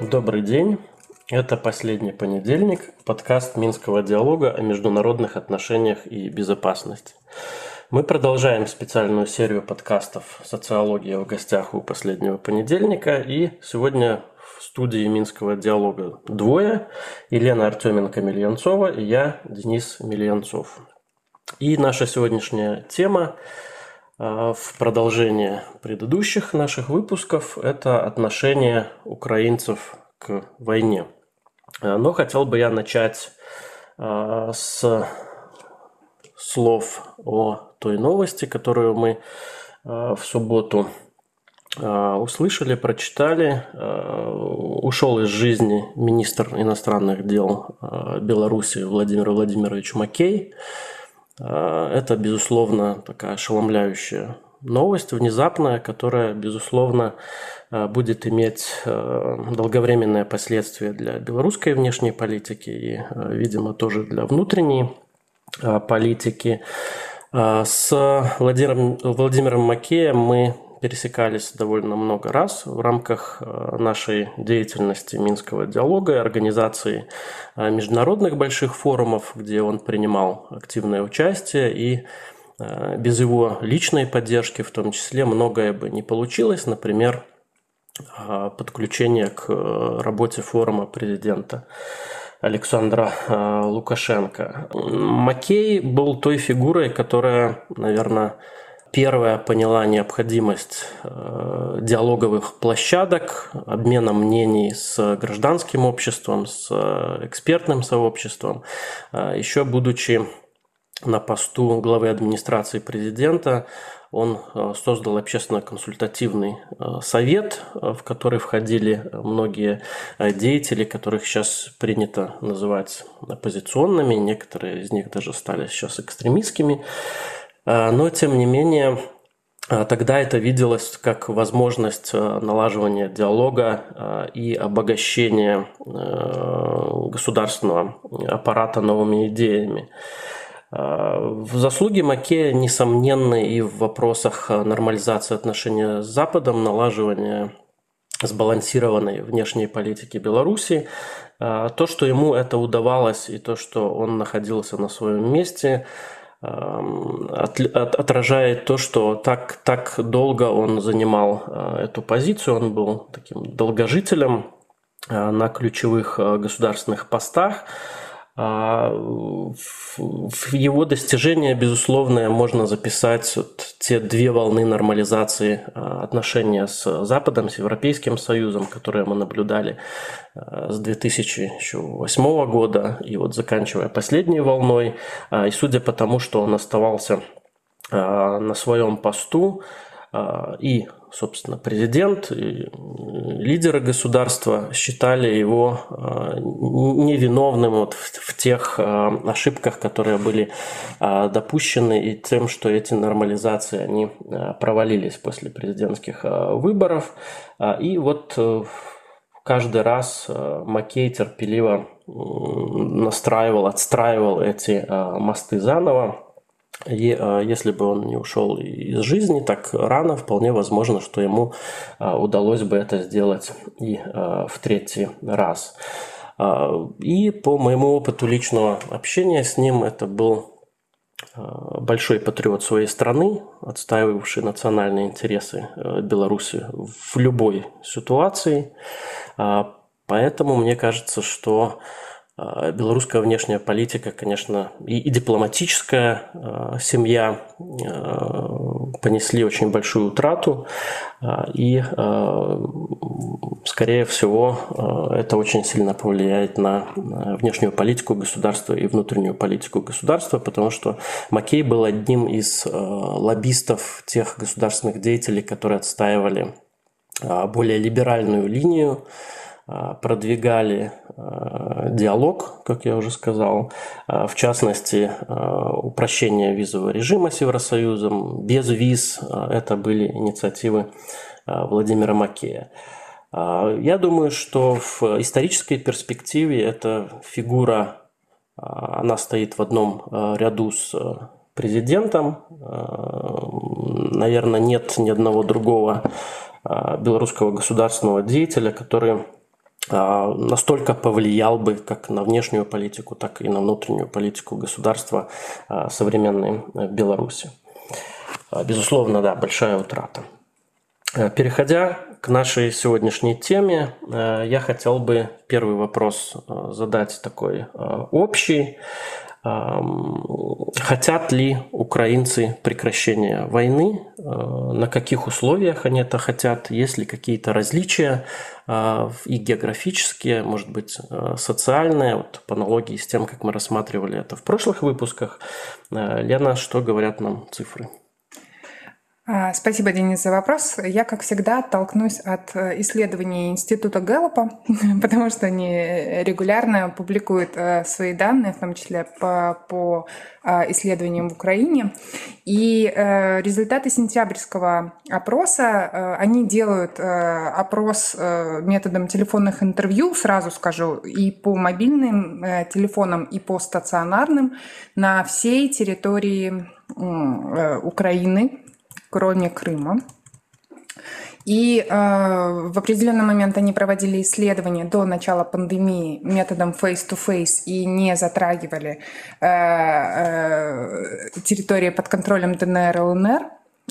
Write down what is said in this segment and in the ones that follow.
Добрый день. Это последний понедельник, подкаст Минского диалога о международных отношениях и безопасности. Мы продолжаем специальную серию подкастов «Социология в гостях» у последнего понедельника. И сегодня в студии Минского диалога двое. Елена Артеменко-Мильянцова и я, Денис Мильянцов. И наша сегодняшняя тема а, в продолжение предыдущих наших выпусков – это отношение украинцев к войне. Э, но хотел бы я начать э, с слов о той новости, которую мы э, в субботу услышали, прочитали. Ушел из жизни министр иностранных дел Беларуси Владимир Владимирович Макей. Это, безусловно, такая ошеломляющая новость, внезапная, которая, безусловно, Э, будет иметь э, долговременные последствия для белорусской внешней политики и, э, видимо, тоже для внутренней политики. С Владимиром, Владимиром Макеем мы пересекались довольно много раз в рамках нашей деятельности Минского диалога и организации международных больших форумов, где он принимал активное участие и без его личной поддержки в том числе многое бы не получилось. Например, подключение к э, работе форума президента Александра Лукашенко. Маккей был той фигурой, которая, наверное, первая поняла необходимость э, диалоговых площадок, обмена мнений с гражданским обществом, с э, экспертным сообществом. А, Еще будучи на посту главы администрации президента, он э, создал общественно-консультативный э, совет, э, в который входили многие деятели, которых сейчас принято называть оппозиционными, некоторые из них даже стали сейчас экстремистскими. Но, тем не менее, Тогда это виделось как возможность налаживания диалога и обогащения государственного аппарата новыми идеями. А, в заслуги Макея несомненны и в вопросах нормализации отношений с Западом, налаживания сбалансированной внешней политики Беларуси. А, то, что ему это удавалось, и то, что он находился на своем месте, отражает то, что так, так долго он занимал а, эту позицию, он был таким долгожителем на ключевых государственных постах. А, в его достижения, безусловно, можно записать вот те две волны нормализации а, отношения с Западом, с Европейским Союзом, которые мы наблюдали а, с 2008 года и вот заканчивая последней волной. И судя по тому, что он оставался на своем посту и собственно, президент и лидеры государства считали его а, невиновным вот в тех а, ошибках, которые были допущены, и тем, что эти нормализации, они провалились после президентских выборов. И вот э, каждый раз Маккей терпеливо настраивал, отстраивал эти мосты заново. И э, если бы он не ушел из жизни так рано, вполне возможно, что ему э, удалось бы это сделать и э, в третий раз. И по моему опыту личного общения с ним, это был большой патриот своей страны, отстаивавший национальные интересы Беларуси в любой ситуации. Поэтому мне кажется, что а, белорусская внешняя политика, конечно, и, и дипломатическая э, семья э, понесли очень большую утрату, э, и, э, скорее всего, э, это очень сильно повлияет на внешнюю политику государства и внутреннюю политику государства, потому что Маккей был одним из э, лоббистов тех государственных деятелей, которые отстаивали э, более либеральную линию, а, продвигали а, диалог, как я уже сказал, а, в частности, упрощение визового режима Евросоюзом, без виз, это были инициативы Владимира Макея. Я думаю, что в исторической перспективе эта фигура, она стоит в одном ряду с президентом. Наверное, нет ни одного другого белорусского государственного деятеля, который настолько повлиял бы как на внешнюю политику, так и на внутреннюю политику государства современной Беларуси. Безусловно, да, большая утрата. Переходя к нашей сегодняшней теме, э, я хотел бы первый вопрос э, задать такой э, общий. Хотят ли украинцы прекращения войны? На каких условиях они это хотят? Есть ли какие-то различия и географические, может быть, социальные, вот по аналогии с тем, как мы рассматривали это в прошлых выпусках? Лена, что говорят нам цифры? А, спасибо, Денис, за вопрос. Я, как всегда, оттолкнусь от э, исследований Института Гэллопа, потому что они регулярно публикуют э, свои данные, в том числе по, по а, исследованиям в Украине. И э, результаты сентябрьского опроса, они делают опрос методом телефонных интервью, сразу скажу, и по мобильным телефонам, и по стационарным на всей территории Украины, кроме Крыма. И э, в определенный момент они проводили исследования до начала пандемии методом face-to-face и не затрагивали э, э, территории под контролем ДНР и ЛНР.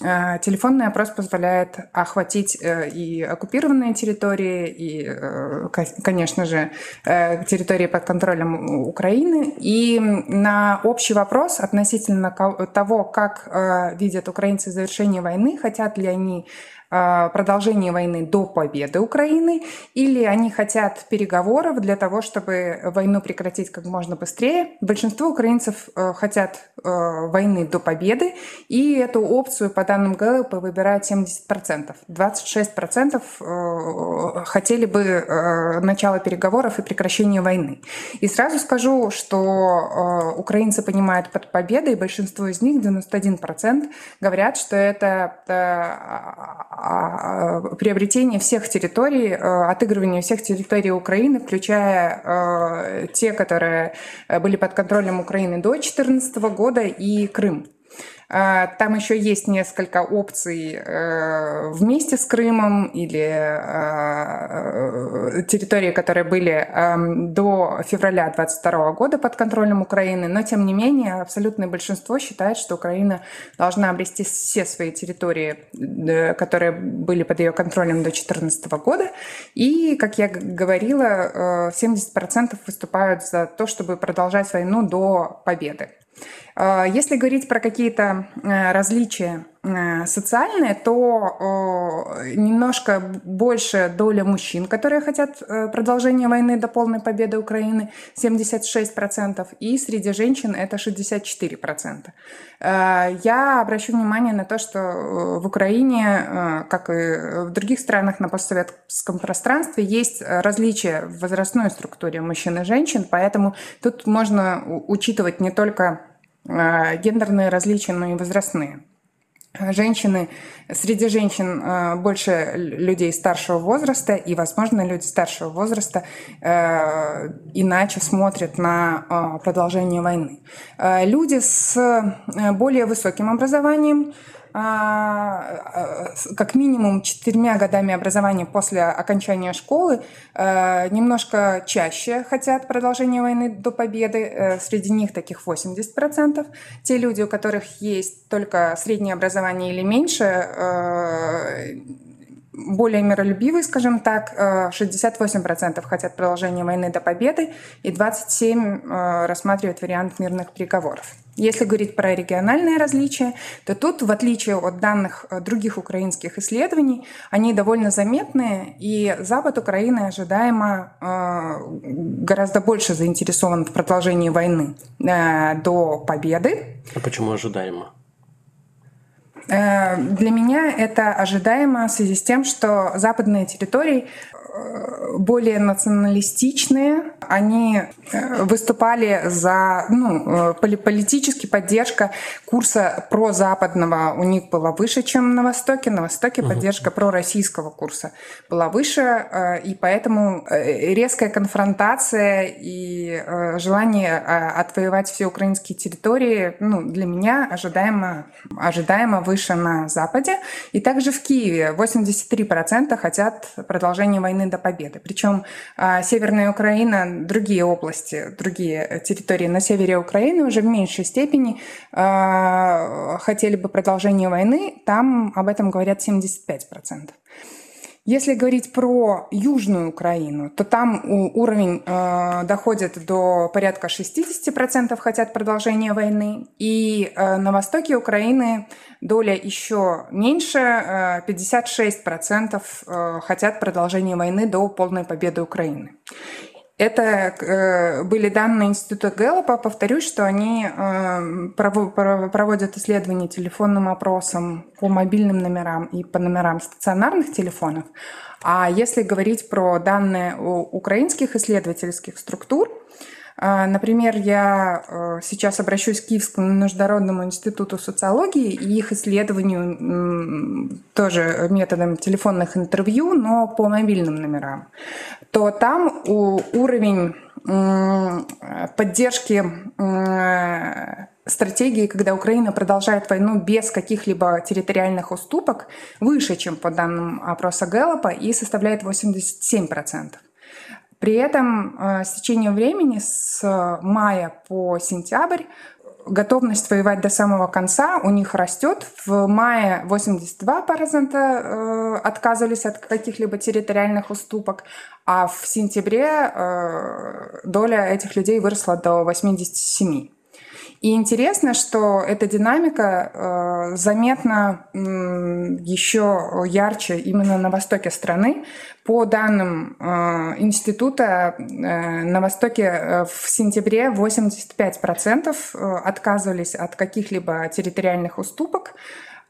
Э, телефонный опрос позволяет охватить э, и оккупированные территории, и, э, конечно же, территории под контролем Украины. И на общий вопрос относительно того, как видят украинцы завершение войны, хотят ли они продолжение войны до победы Украины, или они хотят переговоров для того, чтобы войну прекратить как можно быстрее. Большинство украинцев э, хотят э, войны до победы, и эту опцию, по данным ГЛП, выбирают 70%. 26% э, хотели бы начала переговоров и прекращения войны. И сразу скажу, что украинцы понимают под победой, большинство из них, 91%, говорят, что это а, приобретение всех территорий, э, отыгрывание всех территорий Украины, включая э, те, которые были под контролем Украины до 2014 года, и Крым. А, там еще есть несколько опций э, вместе с Крымом или а, э, территории, которые были эм, до февраля 2022 года под контролем Украины, но тем не менее абсолютное большинство считает, что Украина должна обрести все свои территории, э, которые были под ее контролем до 2014 года. И, как я говорила, 70% выступают за то, чтобы продолжать войну до победы. А, если говорить про какие-то э, различия э, социальные, то немножко больше доля мужчин, которые хотят э, продолжения войны до полной победы Украины, 76%, и среди женщин это 64%. Я обращу внимание на то, что в Украине, как и в других странах на постсоветском пространстве, есть различия в возрастной структуре мужчин и женщин, поэтому тут можно учитывать не только Э, гендерные различия, но и возрастные. Женщины, среди женщин э, больше людей старшего возраста, и, возможно, люди старшего возраста э, иначе смотрят на продолжение войны. Люди с более высоким образованием как минимум четырьмя годами образования после окончания школы э, немножко чаще хотят продолжения войны до победы. Э, среди них таких 80%. Те люди, у которых есть только среднее образование или меньше, э, более миролюбивые, скажем так, 68% хотят продолжения войны до победы и 27% рассматривают вариант мирных переговоров. Если говорить про региональные различия, то тут, в отличие от данных э, других украинских исследований, они довольно заметные, и Запад Украины ожидаемо э, гораздо больше заинтересован в продолжении войны э, до победы. А почему ожидаемо? Для меня это ожидаемо в связи с тем, что западные территории более националистичные, они э, выступали за ну, политически поддержка курса прозападного у них была выше, чем на Востоке. На Востоке угу. поддержка пророссийского курса была выше, и поэтому резкая конфронтация и желание отвоевать все украинские территории ну, для меня ожидаемо, ожидаемо выше на Западе. И также в Киеве 83% хотят продолжения войны до победы. Причем а, Северная Украина, другие области, другие территории на севере Украины уже в меньшей степени а, хотели бы продолжения войны. Там об этом говорят 75%. Если говорить про Южную Украину, то там уровень э, доходит до порядка 60% хотят продолжения войны. И э, на востоке Украины доля еще меньше, э, 56% э, хотят продолжения войны до полной победы Украины. Это э, были данные Института Гэллопа. Повторюсь, что они э, проводят исследования телефонным опросом по мобильным номерам и по номерам стационарных телефонов. А если говорить про данные украинских исследовательских структур, например, я э, сейчас обращусь к Киевскому международному институту социологии и их исследованию тоже методом телефонных интервью, но по мобильным номерам, то там уровень поддержки стратегии, когда Украина продолжает войну без каких-либо территориальных уступок, выше, чем по данным опроса Гэллопа, и составляет 87%. При этом э, с течением времени, с мая по сентябрь, готовность воевать до самого конца у них растет. В мае 82% э, отказывались от каких-либо территориальных уступок, а в сентябре э, доля этих людей выросла до 87%. И интересно, что эта динамика э, заметна еще ярче именно на востоке страны. По данным э, института, э, на востоке в сентябре 85% э, отказывались от каких-либо территориальных уступок,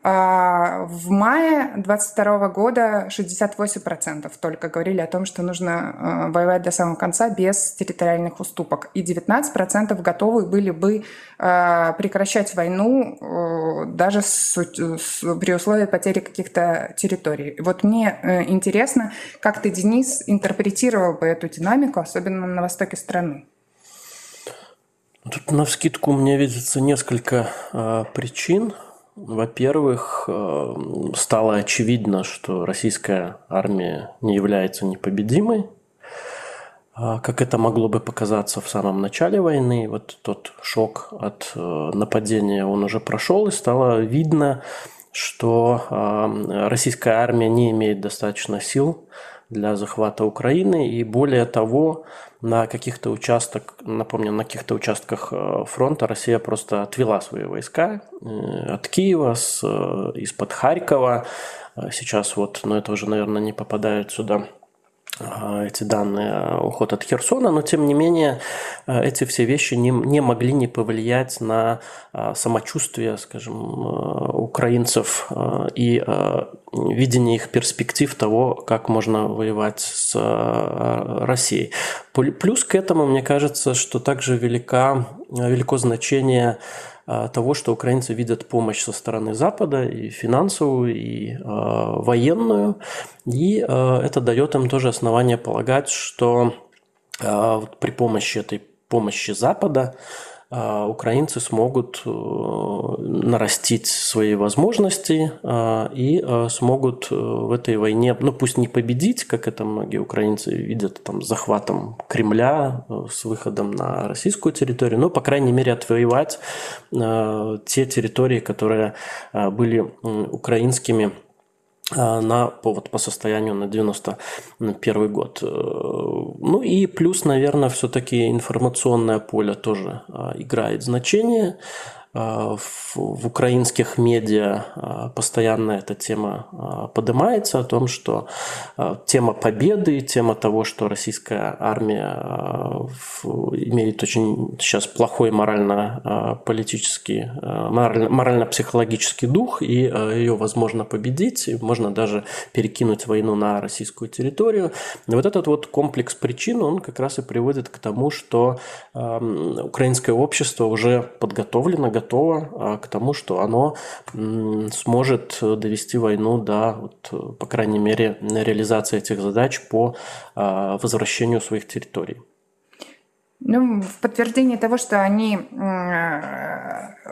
в мае 22 года 68% только говорили о том, что нужно э, воевать до самого конца без территориальных уступок. И 19% готовы были бы э, прекращать войну э, даже с, с, при условии потери каких-то территорий. Вот мне интересно, как ты, Денис, интерпретировал бы эту динамику, особенно на востоке страны? Тут на вскидку мне видится несколько э, причин. Во-первых, э, стало очевидно, что российская армия не является непобедимой, а как это могло бы показаться в самом начале войны. Вот тот шок от э, нападения, он уже прошел, и стало видно, что э, российская армия не имеет достаточно сил для захвата Украины, и более того, на каких-то участках, напомню, на каких-то участках э, фронта Россия просто отвела свои войска э, от Киева, э, из-под Харькова. Сейчас вот, но это уже, наверное, не попадает сюда эти данные уход от Херсона, но тем не менее а, эти все вещи не, не могли не повлиять на самочувствие, скажем, украинцев и видение их перспектив того, как можно воевать с Россией. Плюс к этому, мне кажется, что также велика, велико значение того, что украинцы видят помощь со стороны Запада, и финансовую, и э, военную, и э, это дает им тоже основание полагать, что э, при помощи этой помощи Запада украинцы смогут э, нарастить свои возможности а, и а, смогут э, в этой войне, ну пусть не победить, как это многие украинцы видят там захватом Кремля э, с выходом на российскую территорию, но по крайней мере отвоевать те территории, которые были украинскими а, на, по, вот, по состоянию на 91 год. Э, ну и плюс, наверное, все-таки информационное поле тоже а, играет значение. В, в украинских медиа постоянно эта тема поднимается, о том, что тема победы, тема того, что российская армия имеет очень сейчас плохой морально-политический, морально-психологический дух, и ее возможно победить, и можно даже перекинуть войну на российскую территорию. И вот этот вот комплекс причин, он как раз и приводит к тому, что украинское общество уже подготовлено, готово а, к тому, что оно сможет довести войну до, вот, по крайней мере, реализации этих задач по а, возвращению своих территорий. Ну, в подтверждение того, что они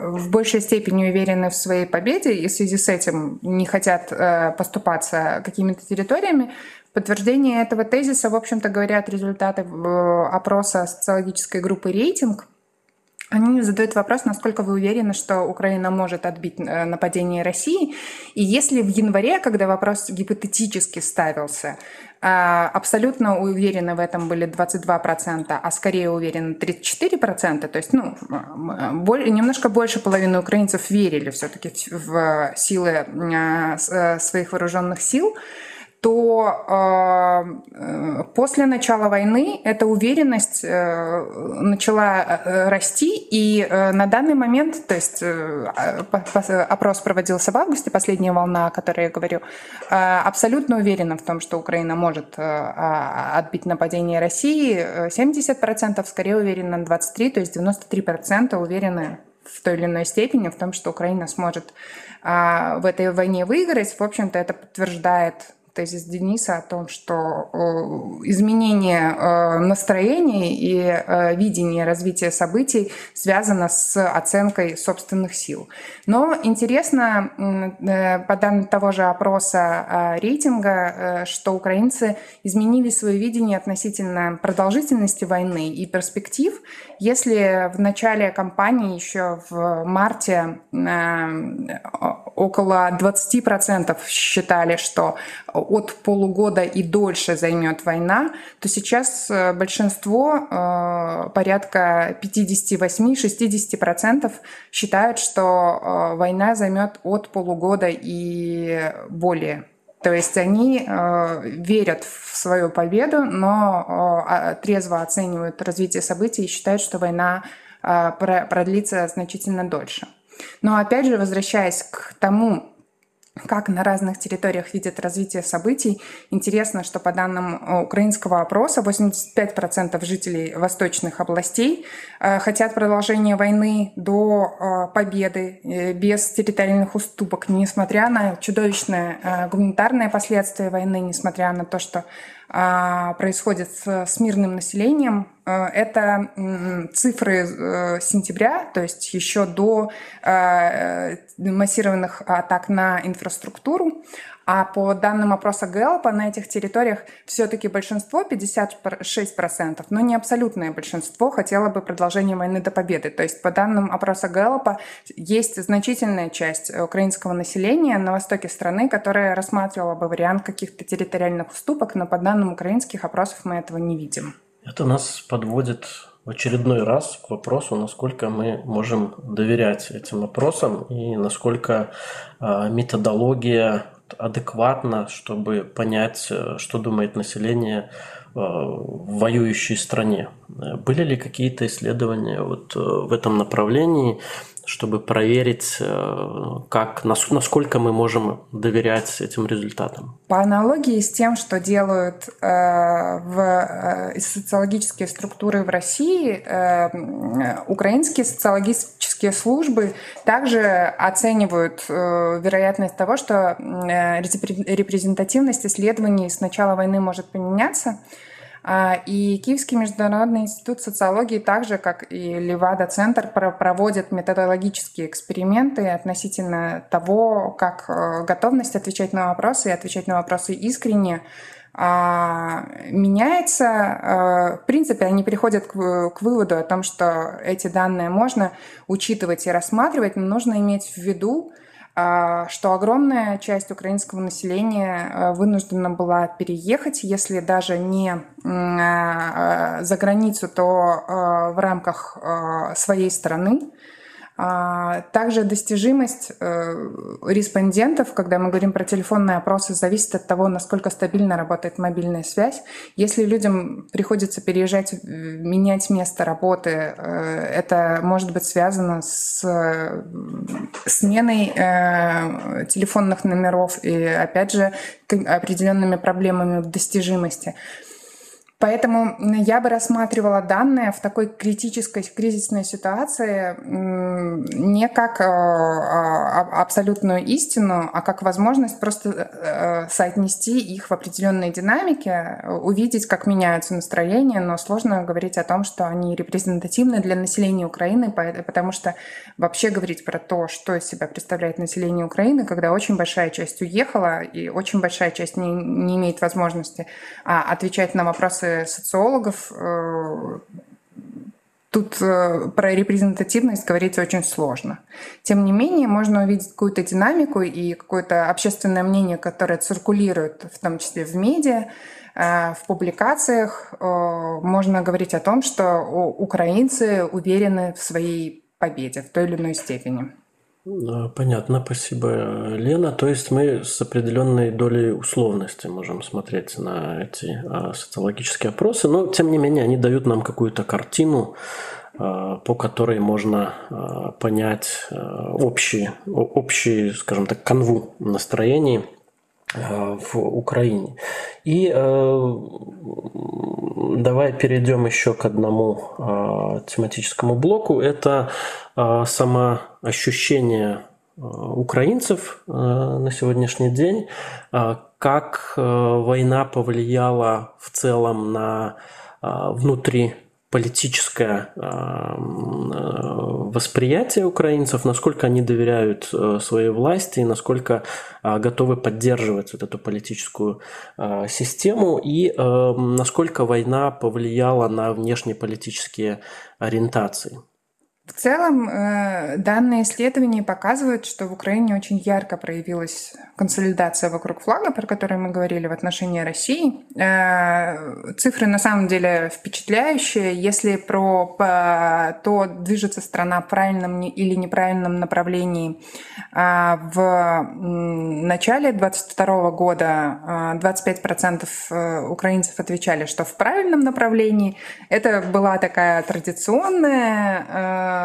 в большей степени уверены в своей победе и в связи с этим не хотят э, поступаться какими-то территориями, в подтверждение этого тезиса, в общем-то, говорят результаты э, опроса социологической группы «Рейтинг», они задают вопрос, насколько вы уверены, что Украина может отбить э, нападение России. И если в январе, когда вопрос гипотетически ставился, э, абсолютно уверены в этом были 22%, а скорее уверены 34%, то есть ну, немножко больше половины украинцев верили все-таки в силы своих вооруженных сил, то а, э, после начала войны эта уверенность э, начала э, расти, и э, на данный момент, то есть э, опрос проводился в августе, последняя волна, о которой я говорю, э, абсолютно уверена в том, что Украина может э, а, отбить нападение России. 70% скорее уверены на 23%, то есть 93% уверены в той или иной степени в том, что Украина сможет а, в этой войне выиграть. В общем-то, это подтверждает тезис Дениса о том, что э, изменение э, настроения и э, видение развития событий связано с оценкой собственных сил. Но интересно, по данным того же опроса рейтинга, что украинцы изменили свое видение относительно продолжительности войны и перспектив. Если в начале кампании, еще в марте, около 20% считали, что от полугода и дольше займет война, то сейчас э, большинство, э, порядка 58-60% считают, что э, война займет от полугода и более. То есть они э, верят в свою победу, но э, трезво оценивают развитие событий и считают, что война э, продлится значительно дольше. Но опять же, возвращаясь к тому, как на разных территориях видят развитие событий. Интересно, что по данным э, украинского опроса 85% жителей восточных областей э, хотят продолжения войны до э, победы без территориальных уступок, несмотря на чудовищные гуманитарные последствия войны, несмотря на то, что происходит с мирным населением. Э, это цифры э, сентября, то есть еще до э, массированных атак на инфраструктуру. А по данным опроса Гэллопа на этих территориях все-таки большинство, 56%, но не абсолютное большинство, хотело бы продолжения войны до победы. То есть по данным опроса Гэллопа есть значительная часть украинского населения на востоке страны, которая рассматривала бы вариант каких-то территориальных уступок, но по данным украинских опросов мы этого не видим. Это нас подводит в очередной раз к вопросу, насколько мы можем доверять этим опросам и насколько э, методология адекватно, чтобы понять, э, что думает население в воюющей стране. Были ли какие-то исследования вот э, в этом направлении? чтобы проверить, э, как, насколько мы можем доверять этим результатам. По аналогии с тем, что делают э, в э, социологические структуры в России, э, украинские социологические службы также оценивают э, вероятность того, что э, репрезентативность исследований с начала войны может поменяться. А, и Киевский международный институт социологии, так же как и Левада-центр, проводит методологические эксперименты относительно того, как э, готовность отвечать на вопросы и отвечать на вопросы искренне а, меняется. Э, в принципе, они приходят к выводу о том, что эти данные можно учитывать и рассматривать, но нужно иметь в виду, что огромная часть украинского населения э, вынуждена была переехать, если даже не а, за границу, то э, в рамках э, своей страны. А, также достижимость э, респондентов, когда мы говорим про телефонные опросы, зависит от того, насколько стабильно работает мобильная связь. Если людям приходится переезжать, менять место работы, э, это может быть связано с сменой э, телефонных номеров и, опять же, определенными проблемами достижимости. Поэтому я бы рассматривала данные в такой критической, кризисной ситуации не как э, а, абсолютную истину, а как возможность просто э, соотнести их в определенной динамике, увидеть, как меняются настроения, но сложно говорить о том, что они репрезентативны для населения Украины, потому что вообще говорить про то, что из себя представляет население Украины, когда очень большая часть уехала и очень большая часть не, не имеет возможности а, отвечать на вопросы социологов э, Тут э, про репрезентативность говорить очень сложно. Тем не менее, можно увидеть какую-то динамику и какое-то общественное мнение, которое циркулирует, в том числе в медиа, э, в публикациях. Можно говорить о том, что украинцы уверены в своей победе в той или иной степени. Понятно, спасибо, Лена. То есть мы с определенной долей условности можем смотреть на эти а, социологические опросы, но тем не менее они дают нам какую-то картину, а, по которой можно понять общий, общий, скажем так, канву настроений в Украине. И э, давай перейдем еще к одному э, тематическому блоку. Это э, самоощущение э, украинцев э, на сегодняшний день, э, как война повлияла в целом на внутри политическое э, восприятие украинцев, насколько они доверяют своей власти, насколько готовы поддерживать вот эту политическую систему? И насколько война повлияла на внешнеполитические ориентации. В целом, э, данные исследования показывают, что в Украине очень ярко проявилась консолидация вокруг флага, про который мы говорили в отношении России. Э, цифры на самом деле впечатляющие. Если про то, движется страна в правильном или неправильном направлении, э, в начале 2022 года 25% украинцев отвечали, что в правильном направлении. Это была такая традиционная э,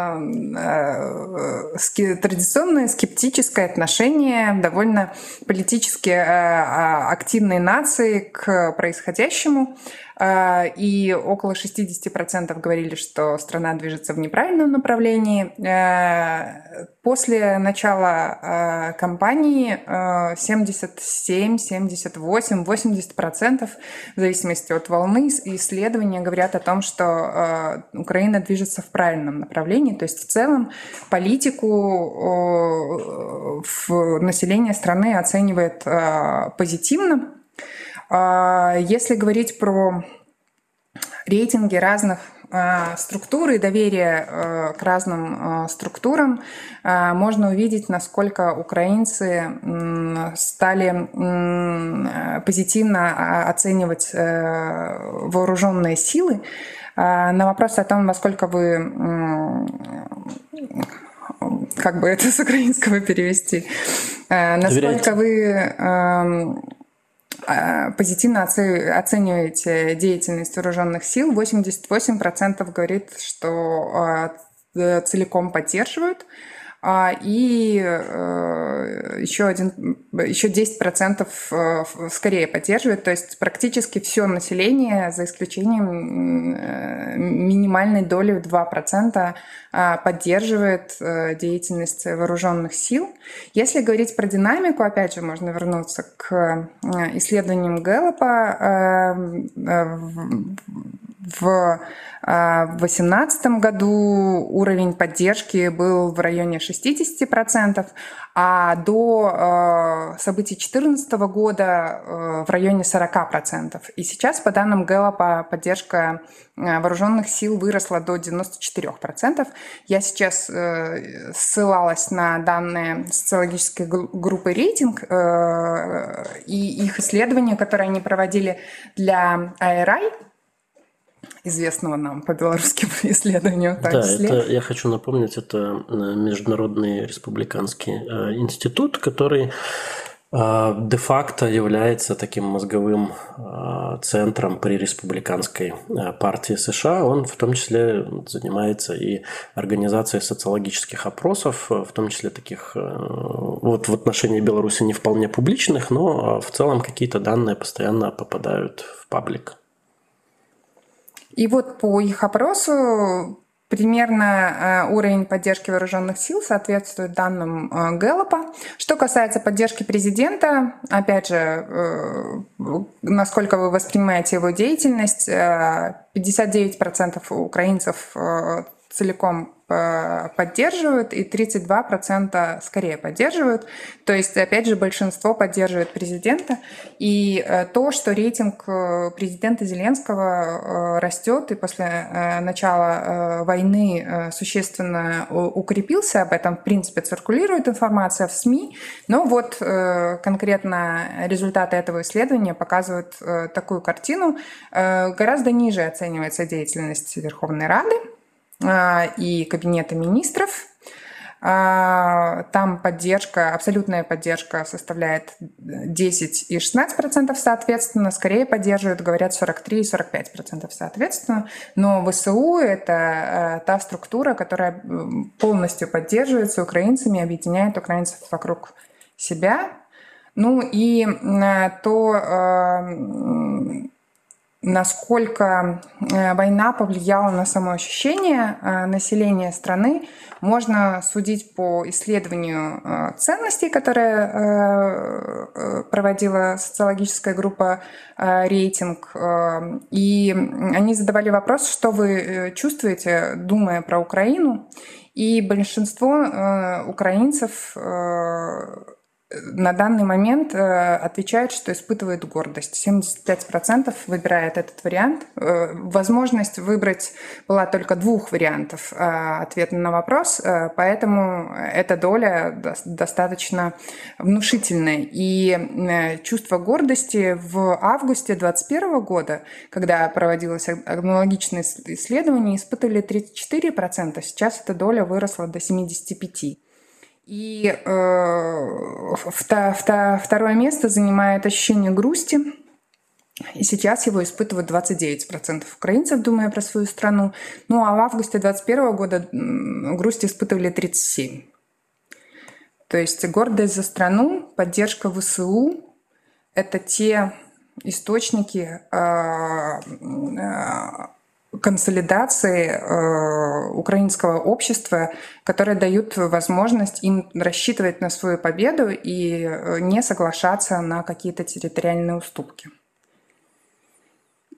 традиционное скептическое отношение довольно политически э, активной нации к происходящему. А, и около 60% говорили, что страна движется в неправильном направлении. А, после начала а, кампании 77, 78, 80% в зависимости от волны исследования говорят о том, что Украина движется в правильном направлении. То есть в целом политику население страны оценивает позитивно. А, если говорить про рейтинги разных а, структур и доверие а, к разным структурам, можно увидеть, насколько украинцы стали позитивно оценивать э, вооруженные силы. На вопрос о том, насколько вы как бы это с украинского перевести, э, насколько вы а, позитивно оцениваете деятельность вооруженных сил. 88% говорит, что а, целиком поддерживают. А, и э, еще, один, еще 10% э, скорее поддерживает, то есть практически все население, за исключением э, минимальной доли в 2%, а, поддерживает деятельность вооруженных сил. Если говорить про динамику, опять же, можно вернуться к исследованиям Гэллопа в 2018 году уровень поддержки был в районе 60%, а до э, событий 2014 года э, в районе 40%. И сейчас, по данным Гэллопа, поддержка э, вооруженных сил выросла до 94%. Я сейчас ссылалась на данные социологической группы «Рейтинг» и их исследования, которые они проводили для IRI, известного нам по белорусским исследованиям. Да, это, я хочу напомнить, это э, Международный республиканский э, институт, который э, де-факто является таким мозговым центром при республиканской партии США. Он в том числе занимается и организацией социологических опросов, в том числе таких вот в отношении Беларуси не вполне публичных, но в целом какие-то данные постоянно попадают в паблик. И вот по их опросу примерно э, уровень поддержки вооруженных сил соответствует данным э, Гэллопа. Что касается поддержки президента, опять же, э, насколько вы воспринимаете его деятельность, 59% украинцев целиком Э, поддерживают, и 32% скорее поддерживают. То есть, опять же, большинство поддерживает президента. И э, то, что рейтинг э, президента Зеленского растет и после начала войны существенно укрепился, об этом, в принципе, циркулирует информация в СМИ. Но вот конкретно результаты этого исследования показывают такую картину. Гораздо ниже оценивается деятельность Верховной Рады, и Кабинета министров. А, там поддержка, абсолютная поддержка составляет 10 и 16 процентов соответственно. Скорее поддерживают, говорят, 43 и 45 процентов соответственно. Но ВСУ – это э, та структура, которая полностью поддерживается украинцами, объединяет украинцев вокруг себя. Ну и э, то э, насколько э, война повлияла на самоощущение э, населения страны, можно судить по исследованию э, ценностей, которое проводила социологическая группа «Рейтинг». И они задавали вопрос, что вы чувствуете, думая про Украину. И большинство украинцев на данный момент э, отвечают, что испытывают гордость. 75% выбирает этот вариант. Э, возможность выбрать была только двух вариантов э, ответа на вопрос, поэтому эта доля достаточно внушительная. И чувство гордости в августе 2021 года, когда проводилось аналогичное исследование, испытывали 34%, сейчас эта доля выросла до 75%. И э, второе место занимает ощущение грусти. И сейчас его испытывают 29% украинцев, думая про свою страну. Ну а в августе 2021 года грусть испытывали 37%. То есть гордость за страну, поддержка ВСУ – это те источники э, э, консолидации э, украинского общества, которые дают возможность им рассчитывать на свою победу и э, не соглашаться на какие-то территориальные уступки.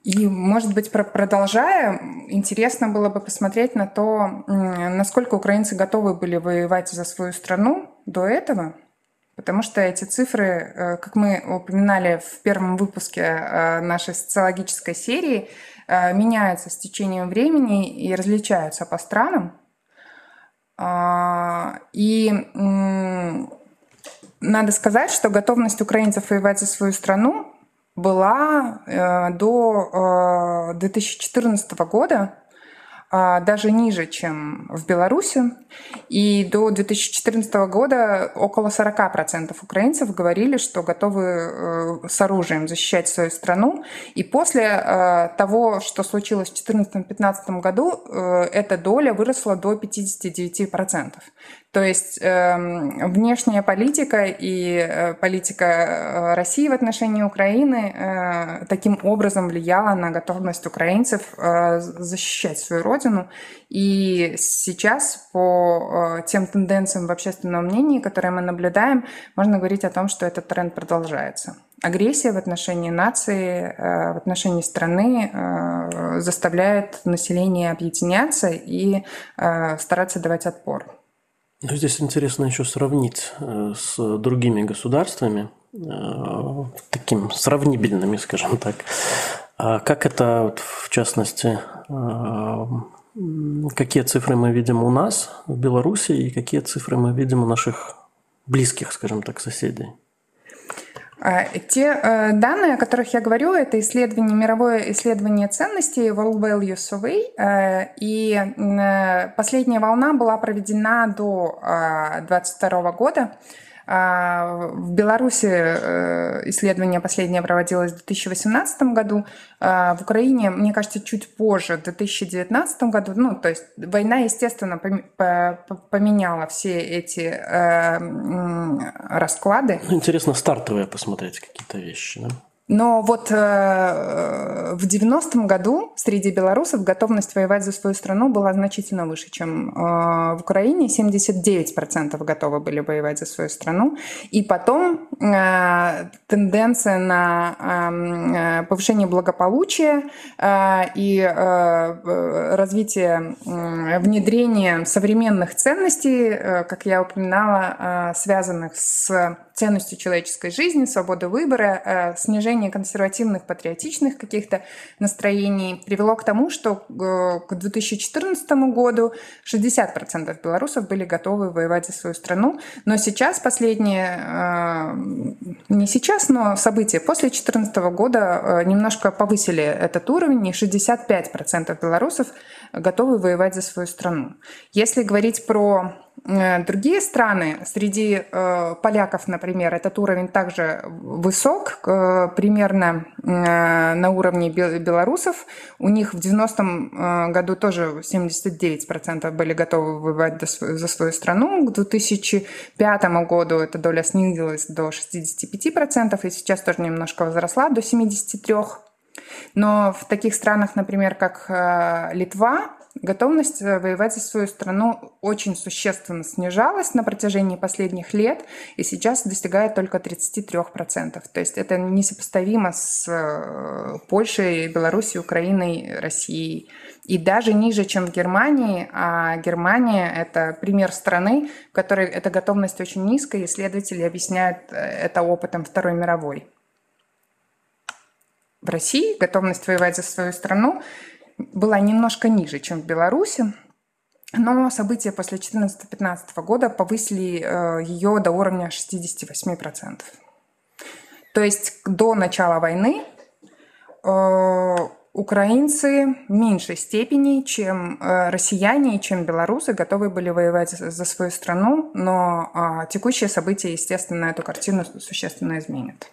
И, может быть, продолжая, интересно было бы посмотреть на то, насколько украинцы готовы были воевать за свою страну до этого, потому что эти цифры, э, как мы упоминали в первом выпуске э, нашей социологической серии, Э, меняются с течением времени и различаются по странам. А, и надо сказать, что готовность украинцев воевать за свою страну была до 2014 э, года даже ниже, чем в Беларуси. И до 2014 года около 40% украинцев говорили, что готовы э, с оружием защищать свою страну. И после э, того, что случилось в 2014-2015 году, э, эта доля выросла до 59%. То есть э, внешняя политика и э, политика э, России в отношении Украины э, таким образом влияла на готовность украинцев э, защищать свою родину. И сейчас по э, тем тенденциям в общественном мнении, которые мы наблюдаем, можно говорить о том, что этот тренд продолжается. Агрессия в отношении нации, э, в отношении страны э, заставляет население объединяться и э, стараться давать отпор. Ну, здесь интересно еще сравнить э, с другими государствами, э, таким сравнибельными, скажем так. А как это, в частности, э, какие цифры мы видим у нас в Беларуси и какие цифры мы видим у наших близких, скажем так, соседей? А, те э, данные, о которых я говорю, это исследование, мировое исследование ценностей World Value Survey. Э, и э, последняя волна была проведена до 2022 года. А, в Беларуси э, исследование последнее проводилось в 2018 году. А, в Украине, мне кажется, чуть позже, в 2019 году. Ну, то есть война, естественно, поменяла все эти э, расклады. Интересно стартовые посмотреть какие-то вещи, да? Но вот э, в 90-м году среди белорусов готовность воевать за свою страну была значительно выше, чем э, в Украине. 79% готовы были воевать за свою страну. И потом э, тенденция на эм, э, повышение благополучия э, и э, развитие э, внедрения современных ценностей, э, как я упоминала, э, связанных с ценностью человеческой жизни, свободы выбора, э, снижение консервативных, патриотичных каких-то настроений привело к тому, что э, к 2014 году 60% белорусов были готовы воевать за свою страну. Но сейчас последние, э, не сейчас, но события после 2014 года немножко повысили этот уровень, и 65% белорусов готовы воевать за свою страну. Если говорить про Э, другие страны, среди э, поляков, например, этот уровень также высок, э, примерно на уровне белорусов. У них в 90-м э, году тоже 79% были готовы воевать за свою страну. К 2005 году эта доля снизилась до 65%, и сейчас тоже немножко возросла до 73%. Но в таких странах, например, как э, Литва, Готовность э, воевать за свою страну очень существенно снижалась на протяжении последних лет и сейчас достигает только 33%. То есть это несопоставимо с э, Польшей, Белоруссией, Украиной, Россией. И даже ниже, чем в Германии. А Германия – это пример страны, в которой эта готовность очень низкая, и исследователи объясняют это опытом Второй мировой. В России готовность воевать за свою страну была немножко ниже, чем в Беларуси, но события после 2014-2015 года повысили э, ее до уровня 68%. То есть до начала войны э, украинцы в меньшей степени, чем э, россияне и чем белорусы, готовы были воевать за свою страну, но а, текущие события, естественно, эту картину существенно изменят.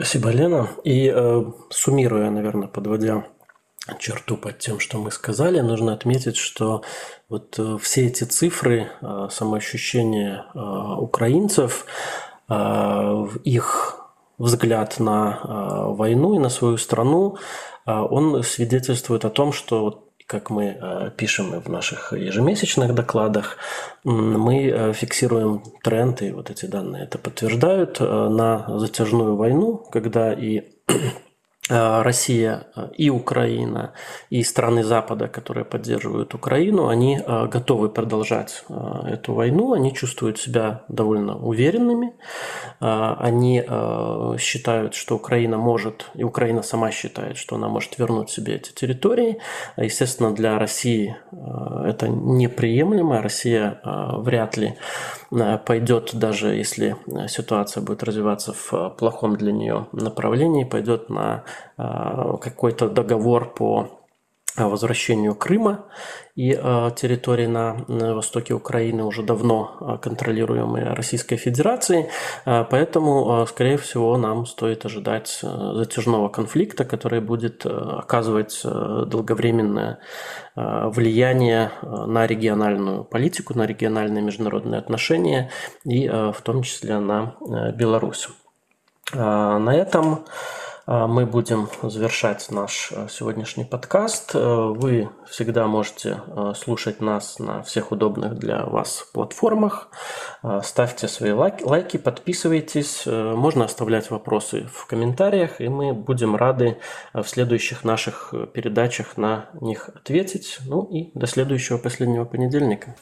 Спасибо, Лена. И э, суммируя, наверное, подводя черту под тем, что мы сказали, нужно отметить, что вот э, все эти цифры, э, самоощущение э, украинцев, их взгляд на войну и на свою страну, он свидетельствует о том, что как мы пишем в наших ежемесячных докладах, мы фиксируем тренд, и вот эти данные это подтверждают, на затяжную войну, когда и Э, Россия э, и Украина, и страны Запада, которые поддерживают Украину, они э, готовы продолжать эту войну, они чувствуют себя довольно уверенными, они считают, что Украина может, и Украина сама считает, что она может вернуть себе эти территории. Естественно, для России это неприемлемо, Россия вряд ли пойдет, даже если ситуация будет развиваться в плохом для нее направлении, пойдет на Э, какой-то договор по возвращению Крыма и э, территории на, востоке Украины уже давно э, контролируемые Российской Федерацией. Поэтому, скорее всего, нам стоит ожидать затяжного конфликта, который будет оказывать долговременное влияние на региональную политику, на региональные международные отношения и в том числе на Беларусь. На этом мы будем завершать наш э, сегодняшний подкаст. Э, вы всегда можете э, слушать нас на всех удобных для вас платформах. Ставьте свои лайки, подписывайтесь. Можно оставлять вопросы в комментариях, и мы будем рады в следующих наших передачах на них ответить. Ну и до следующего последнего понедельника.